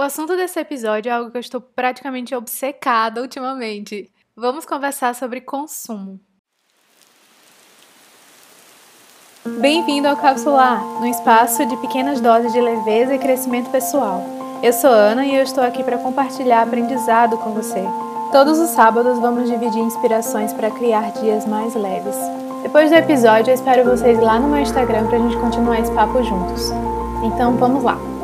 O assunto desse episódio é algo que eu estou praticamente obcecada ultimamente. Vamos conversar sobre consumo. Bem-vindo ao Capsular, um espaço de pequenas doses de leveza e crescimento pessoal. Eu sou Ana e eu estou aqui para compartilhar aprendizado com você. Todos os sábados vamos dividir inspirações para criar dias mais leves. Depois do episódio, eu espero vocês lá no meu Instagram para a gente continuar esse papo juntos. Então, vamos lá!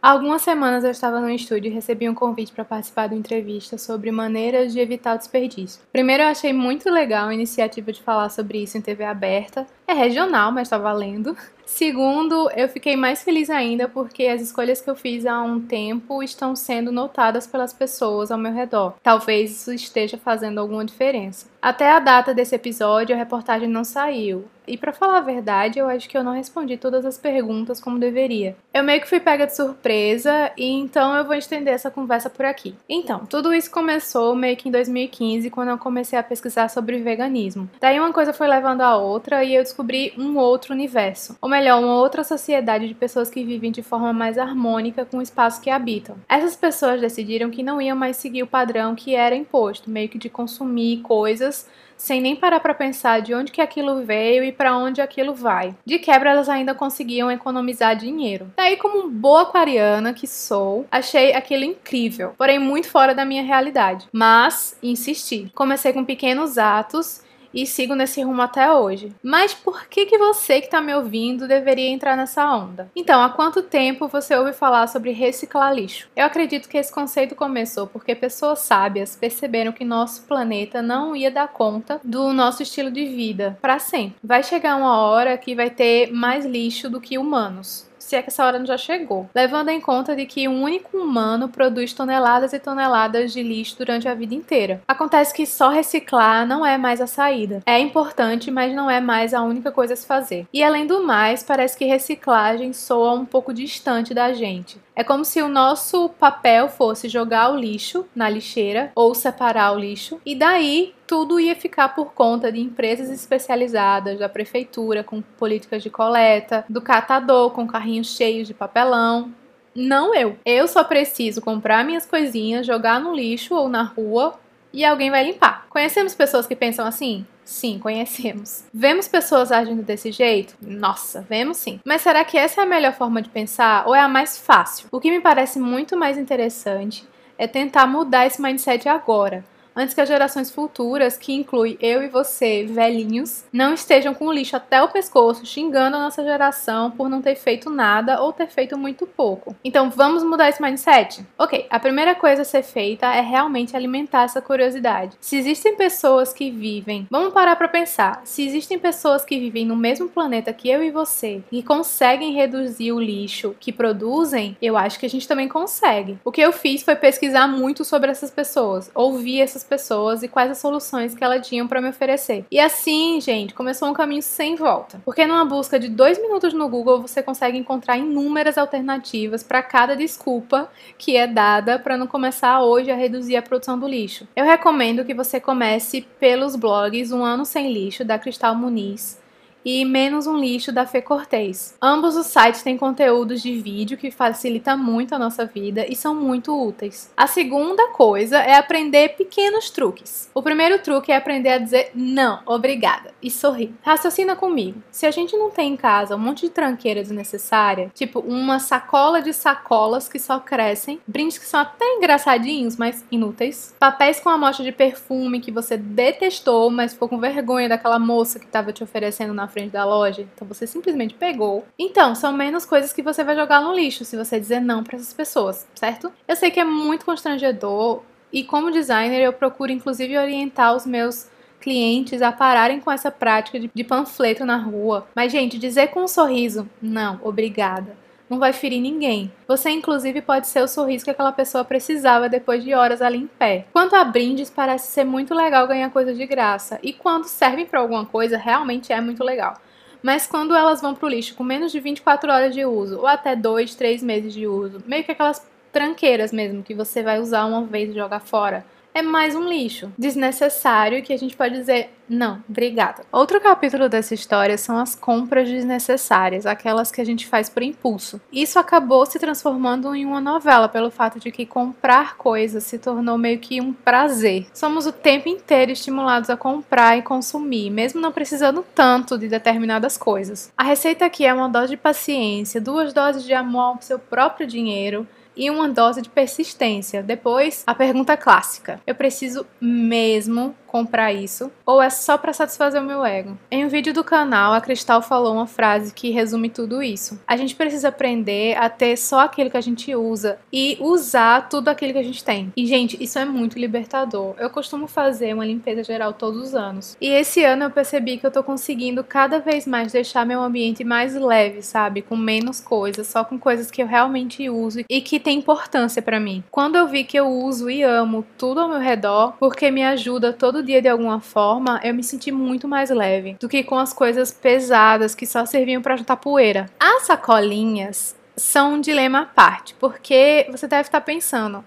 Há algumas semanas eu estava no estúdio e recebi um convite para participar de uma entrevista sobre maneiras de evitar o desperdício. Primeiro, eu achei muito legal a iniciativa de falar sobre isso em TV aberta. É regional, mas está valendo. Segundo, eu fiquei mais feliz ainda porque as escolhas que eu fiz há um tempo estão sendo notadas pelas pessoas ao meu redor. Talvez isso esteja fazendo alguma diferença. Até a data desse episódio, a reportagem não saiu. E para falar a verdade, eu acho que eu não respondi todas as perguntas como deveria. Eu meio que fui pega de surpresa e então eu vou estender essa conversa por aqui. Então, tudo isso começou meio que em 2015, quando eu comecei a pesquisar sobre veganismo. Daí uma coisa foi levando a outra e eu descobri um outro universo. Ou melhor, uma outra sociedade de pessoas que vivem de forma mais harmônica com o espaço que habitam. Essas pessoas decidiram que não iam mais seguir o padrão que era imposto, meio que de consumir coisas sem nem parar para pensar de onde que aquilo veio e para onde aquilo vai. De quebra, elas ainda conseguiam economizar dinheiro. Daí, como boa aquariana que sou, achei aquilo incrível, porém muito fora da minha realidade. Mas insisti. Comecei com pequenos atos e sigo nesse rumo até hoje. Mas por que que você que está me ouvindo deveria entrar nessa onda? Então, há quanto tempo você ouve falar sobre reciclar lixo? Eu acredito que esse conceito começou porque pessoas sábias perceberam que nosso planeta não ia dar conta do nosso estilo de vida para sempre. Vai chegar uma hora que vai ter mais lixo do que humanos se é que essa hora não já chegou. Levando em conta de que um único humano produz toneladas e toneladas de lixo durante a vida inteira. Acontece que só reciclar não é mais a saída. É importante, mas não é mais a única coisa a se fazer. E além do mais, parece que reciclagem soa um pouco distante da gente. É como se o nosso papel fosse jogar o lixo na lixeira ou separar o lixo, e daí tudo ia ficar por conta de empresas especializadas, da prefeitura com políticas de coleta, do catador com carrinhos cheios de papelão. Não eu. Eu só preciso comprar minhas coisinhas, jogar no lixo ou na rua e alguém vai limpar. Conhecemos pessoas que pensam assim? Sim, conhecemos. Vemos pessoas agindo desse jeito? Nossa, vemos sim. Mas será que essa é a melhor forma de pensar ou é a mais fácil? O que me parece muito mais interessante é tentar mudar esse mindset agora antes que as gerações futuras, que inclui eu e você, velhinhos, não estejam com o lixo até o pescoço, xingando a nossa geração por não ter feito nada ou ter feito muito pouco. Então vamos mudar esse mindset? Ok, a primeira coisa a ser feita é realmente alimentar essa curiosidade. Se existem pessoas que vivem, vamos parar para pensar, se existem pessoas que vivem no mesmo planeta que eu e você e conseguem reduzir o lixo que produzem, eu acho que a gente também consegue. O que eu fiz foi pesquisar muito sobre essas pessoas, ouvir essas pessoas e quais as soluções que ela tinha para me oferecer. E assim, gente, começou um caminho sem volta. Porque numa busca de dois minutos no Google você consegue encontrar inúmeras alternativas para cada desculpa que é dada para não começar hoje a reduzir a produção do lixo. Eu recomendo que você comece pelos blogs Um Ano Sem Lixo da Cristal Muniz e Menos um Lixo da Fê Cortez. Ambos os sites têm conteúdos de vídeo que facilita muito a nossa vida e são muito úteis. A segunda coisa é aprender pequenos truques. O primeiro truque é aprender a dizer não, obrigada e sorrir. Raciocina comigo. Se a gente não tem em casa um monte de tranqueira desnecessária, tipo uma sacola de sacolas que só crescem, brindes que são até engraçadinhos, mas inúteis, papéis com amostra de perfume que você detestou, mas ficou com vergonha daquela moça que estava te oferecendo na frente frente da loja, então você simplesmente pegou. Então, são menos coisas que você vai jogar no lixo se você dizer não para essas pessoas, certo? Eu sei que é muito constrangedor e como designer eu procuro inclusive orientar os meus clientes a pararem com essa prática de, de panfleto na rua. Mas gente, dizer com um sorriso, não, obrigada não vai ferir ninguém. Você, inclusive, pode ser o sorriso que aquela pessoa precisava depois de horas ali em pé. Quanto a brindes, parece ser muito legal ganhar coisas de graça. E quando servem para alguma coisa, realmente é muito legal. Mas quando elas vão pro lixo com menos de 24 horas de uso, ou até 2, 3 meses de uso, meio que aquelas tranqueiras mesmo, que você vai usar uma vez e jogar fora, é mais um lixo desnecessário que a gente pode dizer não, obrigada. Outro capítulo dessa história são as compras desnecessárias, aquelas que a gente faz por impulso. Isso acabou se transformando em uma novela pelo fato de que comprar coisas se tornou meio que um prazer. Somos o tempo inteiro estimulados a comprar e consumir, mesmo não precisando tanto de determinadas coisas. A receita aqui é uma dose de paciência, duas doses de amor ao seu próprio dinheiro e uma dose de persistência. Depois, a pergunta clássica: eu preciso mesmo comprar isso ou é só para satisfazer o meu ego? Em um vídeo do canal, a Cristal falou uma frase que resume tudo isso. A gente precisa aprender a ter só aquilo que a gente usa e usar tudo aquilo que a gente tem. E gente, isso é muito libertador. Eu costumo fazer uma limpeza geral todos os anos. E esse ano eu percebi que eu tô conseguindo cada vez mais deixar meu ambiente mais leve, sabe? Com menos coisas, só com coisas que eu realmente uso e que tem importância para mim. Quando eu vi que eu uso e amo tudo ao meu redor, porque me ajuda todo dia de alguma forma, eu me senti muito mais leve do que com as coisas pesadas que só serviam para juntar poeira. As sacolinhas são um dilema à parte, porque você deve estar pensando,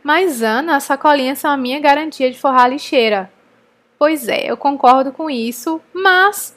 mas Ana, as sacolinhas são a minha garantia de forrar a lixeira. Pois é, eu concordo com isso, mas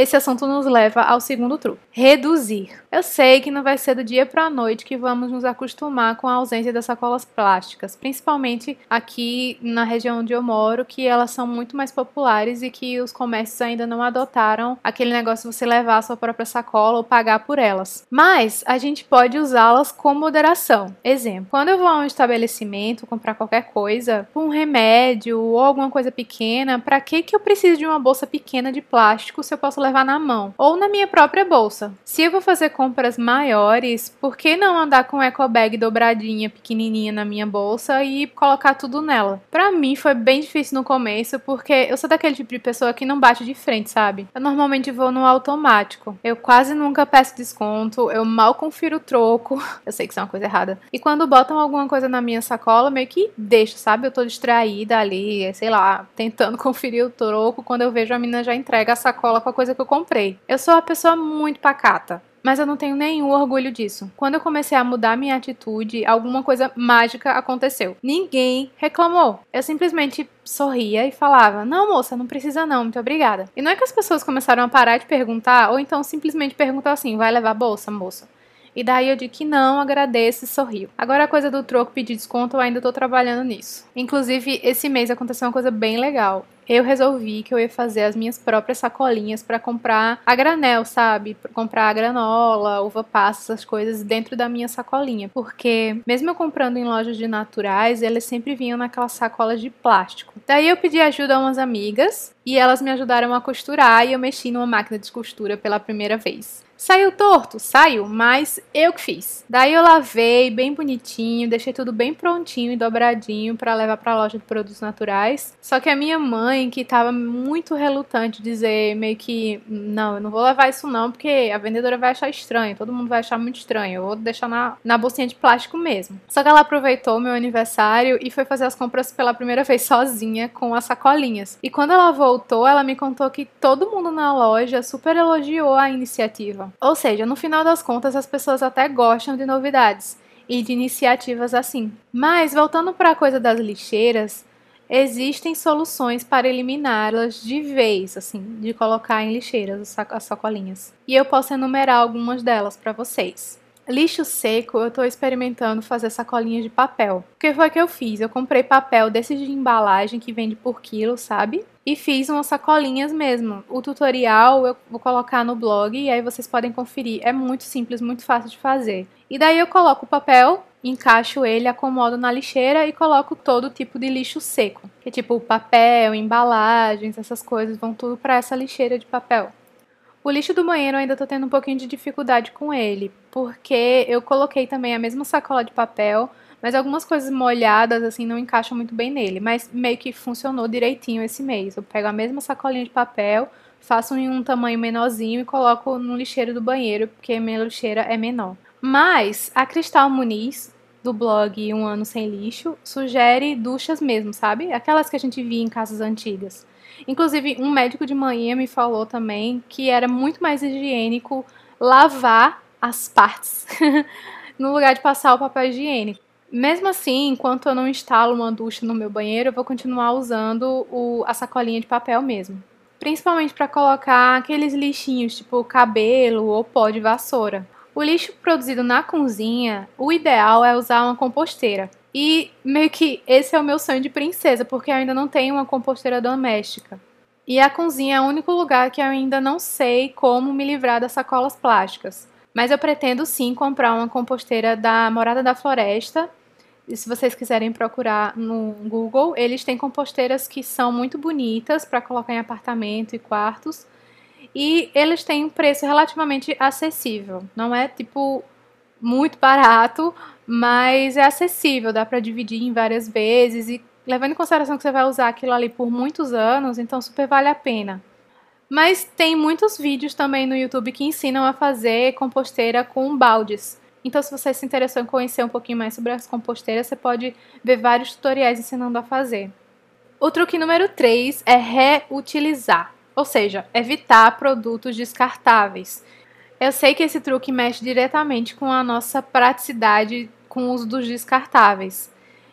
esse assunto nos leva ao segundo truque: reduzir. Eu sei que não vai ser do dia para a noite que vamos nos acostumar com a ausência das sacolas plásticas, principalmente aqui na região onde eu moro, que elas são muito mais populares e que os comércios ainda não adotaram aquele negócio de você levar a sua própria sacola ou pagar por elas. Mas a gente pode usá-las com moderação. Exemplo: quando eu vou a um estabelecimento comprar qualquer coisa, um remédio ou alguma coisa pequena, para que que eu preciso de uma bolsa pequena de plástico se eu posso levar na mão ou na minha própria bolsa. Se eu vou fazer compras maiores, por que não andar com eco bag dobradinha, pequenininha na minha bolsa e colocar tudo nela? Para mim foi bem difícil no começo, porque eu sou daquele tipo de pessoa que não bate de frente, sabe? Eu normalmente vou no automático. Eu quase nunca peço desconto, eu mal confiro o troco. Eu sei que isso é uma coisa errada. E quando botam alguma coisa na minha sacola, meio que deixo, sabe? Eu tô distraída ali, sei lá, tentando conferir o troco. Quando eu vejo a menina já entrega a sacola com a coisa coisa que eu comprei. Eu sou uma pessoa muito pacata. Mas eu não tenho nenhum orgulho disso. Quando eu comecei a mudar minha atitude, alguma coisa mágica aconteceu. Ninguém reclamou. Eu simplesmente sorria e falava: Não, moça, não precisa não, muito obrigada. E não é que as pessoas começaram a parar de perguntar, ou então simplesmente perguntar assim: Vai levar bolsa, moça? E daí eu digo que não, agradeço e sorrio. Agora a coisa do troco pedir desconto, eu ainda tô trabalhando nisso. Inclusive, esse mês aconteceu uma coisa bem legal. Eu resolvi que eu ia fazer as minhas próprias sacolinhas para comprar a granel, sabe? Pra comprar a granola, uva passa, essas coisas dentro da minha sacolinha. Porque, mesmo eu comprando em lojas de naturais, elas sempre vinham naquelas sacolas de plástico. Daí eu pedi ajuda a umas amigas e elas me ajudaram a costurar e eu mexi numa máquina de costura pela primeira vez. Saiu torto? Saiu, mas eu que fiz. Daí eu lavei bem bonitinho, deixei tudo bem prontinho e dobradinho para levar para a loja de produtos naturais. Só que a minha mãe, que estava muito relutante, dizer meio que não, eu não vou levar isso não, porque a vendedora vai achar estranho, todo mundo vai achar muito estranho. Eu vou deixar na, na bolsinha de plástico mesmo. Só que ela aproveitou meu aniversário e foi fazer as compras pela primeira vez sozinha com as sacolinhas. E quando ela voltou, ela me contou que todo mundo na loja super elogiou a iniciativa. Ou seja, no final das contas, as pessoas até gostam de novidades e de iniciativas assim. Mas, voltando para a coisa das lixeiras, existem soluções para eliminá-las de vez, assim, de colocar em lixeiras as sacolinhas. E eu posso enumerar algumas delas para vocês. Lixo seco, eu estou experimentando fazer sacolinhas de papel. O que foi que eu fiz? Eu comprei papel desses de embalagem que vende por quilo, sabe? E fiz umas sacolinhas mesmo. O tutorial eu vou colocar no blog e aí vocês podem conferir. É muito simples, muito fácil de fazer. E daí eu coloco o papel, encaixo ele, acomodo na lixeira e coloco todo tipo de lixo seco. Que é tipo papel, embalagens, essas coisas vão tudo para essa lixeira de papel. O lixo do banheiro eu ainda tô tendo um pouquinho de dificuldade com ele, porque eu coloquei também a mesma sacola de papel, mas algumas coisas molhadas assim não encaixam muito bem nele, mas meio que funcionou direitinho esse mês. Eu pego a mesma sacolinha de papel, faço em um tamanho menorzinho e coloco no lixeiro do banheiro, porque minha lixeira é menor. Mas a Cristal Muniz, do blog Um Ano Sem Lixo, sugere duchas mesmo, sabe? Aquelas que a gente via em casas antigas. Inclusive, um médico de manhã me falou também que era muito mais higiênico lavar as partes no lugar de passar o papel higiênico. Mesmo assim, enquanto eu não instalo uma ducha no meu banheiro, eu vou continuar usando o, a sacolinha de papel mesmo. Principalmente para colocar aqueles lixinhos, tipo cabelo ou pó de vassoura. O lixo produzido na cozinha, o ideal é usar uma composteira. E meio que esse é o meu sonho de princesa, porque eu ainda não tenho uma composteira doméstica. E a cozinha é o único lugar que eu ainda não sei como me livrar das sacolas plásticas. Mas eu pretendo sim comprar uma composteira da Morada da Floresta e se vocês quiserem procurar no Google, eles têm composteiras que são muito bonitas para colocar em apartamento e quartos. E eles têm um preço relativamente acessível. Não é tipo muito barato, mas é acessível, dá para dividir em várias vezes e levando em consideração que você vai usar aquilo ali por muitos anos, então super vale a pena. Mas tem muitos vídeos também no YouTube que ensinam a fazer composteira com baldes. Então, se você se interessou em conhecer um pouquinho mais sobre as composteiras, você pode ver vários tutoriais ensinando a fazer. O truque número 3 é reutilizar, ou seja, evitar produtos descartáveis. Eu sei que esse truque mexe diretamente com a nossa praticidade com o uso dos descartáveis.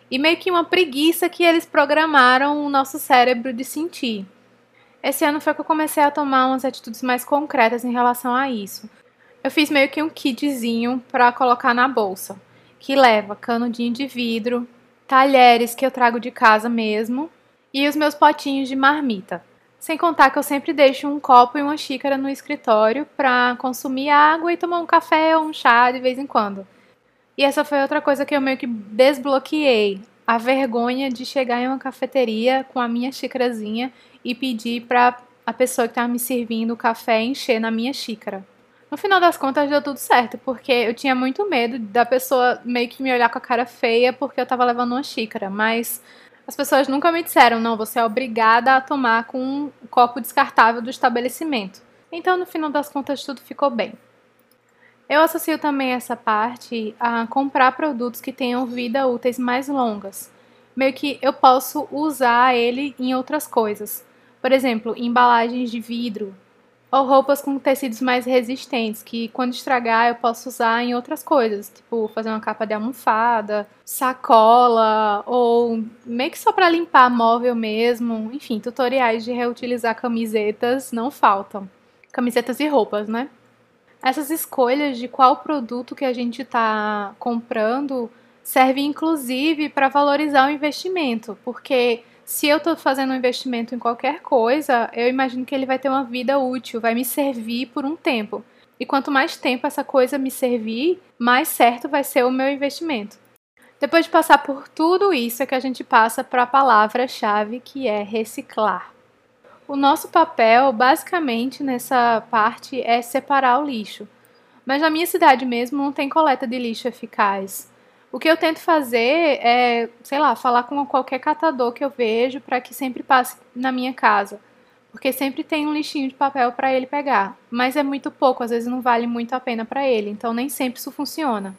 E meio que uma preguiça que eles programaram o nosso cérebro de sentir. Esse ano foi que eu comecei a tomar umas atitudes mais concretas em relação a isso. Eu fiz meio que um kitzinho para colocar na bolsa, que leva canudinho de vidro, talheres que eu trago de casa mesmo e os meus potinhos de marmita. Sem contar que eu sempre deixo um copo e uma xícara no escritório para consumir água e tomar um café ou um chá de vez em quando. E essa foi outra coisa que eu meio que desbloqueei. A vergonha de chegar em uma cafeteria com a minha xícarazinha e pedir para a pessoa que estava me servindo o café encher na minha xícara. No final das contas deu tudo certo, porque eu tinha muito medo da pessoa meio que me olhar com a cara feia porque eu tava levando uma xícara, mas as pessoas nunca me disseram, não, você é obrigada a tomar com um copo descartável do estabelecimento. Então, no final das contas, tudo ficou bem. Eu associo também essa parte a comprar produtos que tenham vida úteis mais longas. Meio que eu posso usar ele em outras coisas. Por exemplo, embalagens de vidro, ou roupas com tecidos mais resistentes, que quando estragar eu posso usar em outras coisas, tipo fazer uma capa de almofada, sacola, ou meio que só para limpar móvel mesmo. Enfim, tutoriais de reutilizar camisetas não faltam. Camisetas e roupas, né? Essas escolhas de qual produto que a gente está comprando servem inclusive para valorizar o investimento, porque se eu estou fazendo um investimento em qualquer coisa, eu imagino que ele vai ter uma vida útil, vai me servir por um tempo. E quanto mais tempo essa coisa me servir, mais certo vai ser o meu investimento. Depois de passar por tudo isso, é que a gente passa para a palavra-chave que é reciclar. O nosso papel, basicamente, nessa parte é separar o lixo. Mas na minha cidade mesmo não tem coleta de lixo eficaz. O que eu tento fazer é, sei lá, falar com qualquer catador que eu vejo para que sempre passe na minha casa. Porque sempre tem um lixinho de papel para ele pegar. Mas é muito pouco, às vezes não vale muito a pena para ele, então nem sempre isso funciona.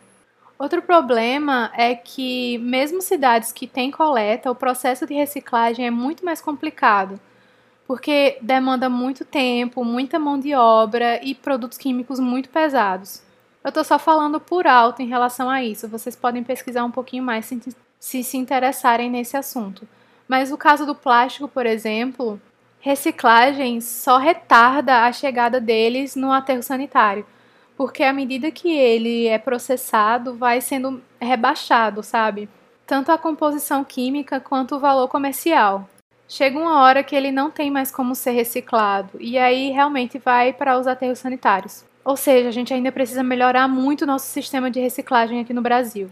Outro problema é que, mesmo cidades que têm coleta, o processo de reciclagem é muito mais complicado, porque demanda muito tempo, muita mão de obra e produtos químicos muito pesados. Eu estou só falando por alto em relação a isso. Vocês podem pesquisar um pouquinho mais se, se se interessarem nesse assunto. Mas o caso do plástico, por exemplo, reciclagem só retarda a chegada deles no aterro sanitário, porque à medida que ele é processado, vai sendo rebaixado, sabe? Tanto a composição química quanto o valor comercial. Chega uma hora que ele não tem mais como ser reciclado, e aí realmente vai para os aterros sanitários. Ou seja, a gente ainda precisa melhorar muito o nosso sistema de reciclagem aqui no Brasil.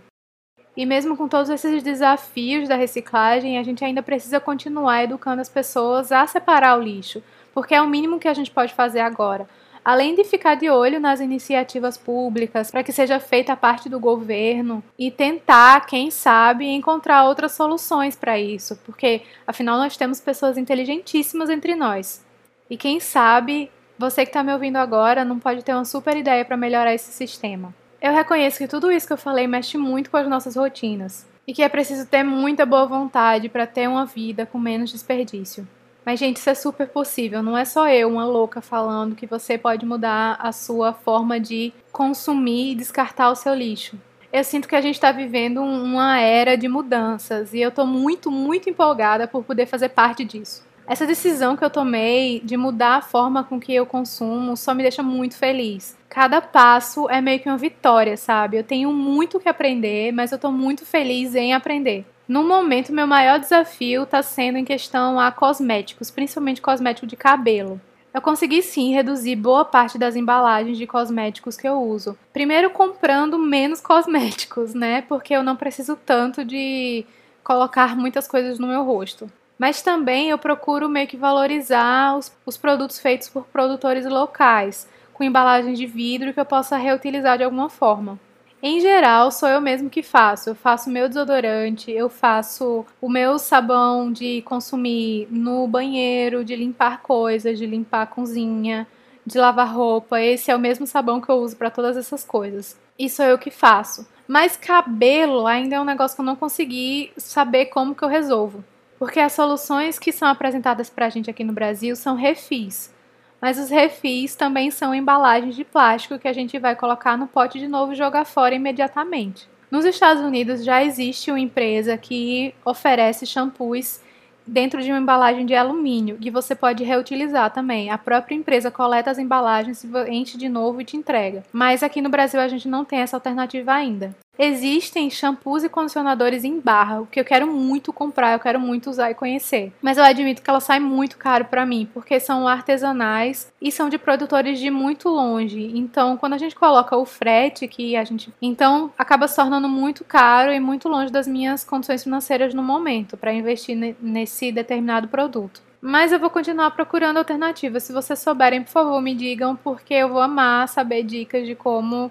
E mesmo com todos esses desafios da reciclagem, a gente ainda precisa continuar educando as pessoas a separar o lixo, porque é o mínimo que a gente pode fazer agora. Além de ficar de olho nas iniciativas públicas para que seja feita a parte do governo e tentar, quem sabe, encontrar outras soluções para isso, porque afinal nós temos pessoas inteligentíssimas entre nós. E quem sabe você que está me ouvindo agora não pode ter uma super ideia para melhorar esse sistema. Eu reconheço que tudo isso que eu falei mexe muito com as nossas rotinas e que é preciso ter muita boa vontade para ter uma vida com menos desperdício. Mas, gente, isso é super possível. Não é só eu, uma louca, falando que você pode mudar a sua forma de consumir e descartar o seu lixo. Eu sinto que a gente está vivendo uma era de mudanças e eu estou muito, muito empolgada por poder fazer parte disso. Essa decisão que eu tomei de mudar a forma com que eu consumo só me deixa muito feliz. Cada passo é meio que uma vitória, sabe? Eu tenho muito que aprender, mas eu tô muito feliz em aprender. No momento, meu maior desafio está sendo em questão a cosméticos, principalmente cosmético de cabelo. Eu consegui sim reduzir boa parte das embalagens de cosméticos que eu uso. Primeiro comprando menos cosméticos, né? Porque eu não preciso tanto de colocar muitas coisas no meu rosto. Mas também eu procuro meio que valorizar os, os produtos feitos por produtores locais, com embalagem de vidro que eu possa reutilizar de alguma forma. Em geral, sou eu mesmo que faço. Eu faço meu desodorante, eu faço o meu sabão de consumir no banheiro, de limpar coisas, de limpar a cozinha, de lavar roupa. Esse é o mesmo sabão que eu uso para todas essas coisas. Isso é eu que faço. Mas cabelo ainda é um negócio que eu não consegui saber como que eu resolvo. Porque as soluções que são apresentadas para a gente aqui no Brasil são refis. Mas os refis também são embalagens de plástico que a gente vai colocar no pote de novo e jogar fora imediatamente. Nos Estados Unidos já existe uma empresa que oferece shampoos dentro de uma embalagem de alumínio, que você pode reutilizar também. A própria empresa coleta as embalagens, enche de novo e te entrega. Mas aqui no Brasil a gente não tem essa alternativa ainda. Existem shampoos e condicionadores em barra, o que eu quero muito comprar, eu quero muito usar e conhecer. Mas eu admito que ela sai muito caro para mim, porque são artesanais e são de produtores de muito longe. Então, quando a gente coloca o frete que a gente, então acaba se tornando muito caro e muito longe das minhas condições financeiras no momento para investir nesse determinado produto. Mas eu vou continuar procurando alternativas. Se vocês souberem, por favor, me digam, porque eu vou amar saber dicas de como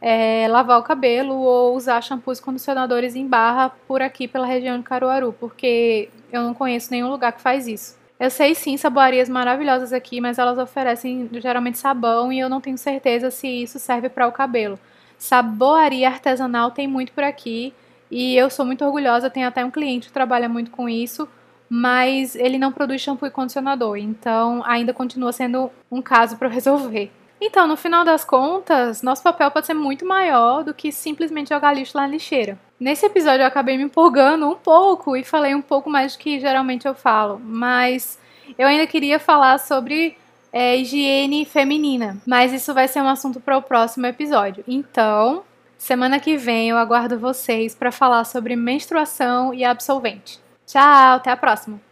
é, lavar o cabelo ou usar shampoos e condicionadores em barra por aqui pela região de Caruaru, porque eu não conheço nenhum lugar que faz isso. Eu sei sim saboarias maravilhosas aqui, mas elas oferecem geralmente sabão e eu não tenho certeza se isso serve para o cabelo. Saboaria artesanal tem muito por aqui e eu sou muito orgulhosa. Tenho até um cliente que trabalha muito com isso, mas ele não produz shampoo e condicionador, então ainda continua sendo um caso para resolver. Então, no final das contas, nosso papel pode ser muito maior do que simplesmente jogar lixo na lixeira. Nesse episódio eu acabei me empolgando um pouco e falei um pouco mais do que geralmente eu falo, mas eu ainda queria falar sobre é, higiene feminina, mas isso vai ser um assunto para o próximo episódio. Então, semana que vem eu aguardo vocês para falar sobre menstruação e absolvente. Tchau, até a próxima!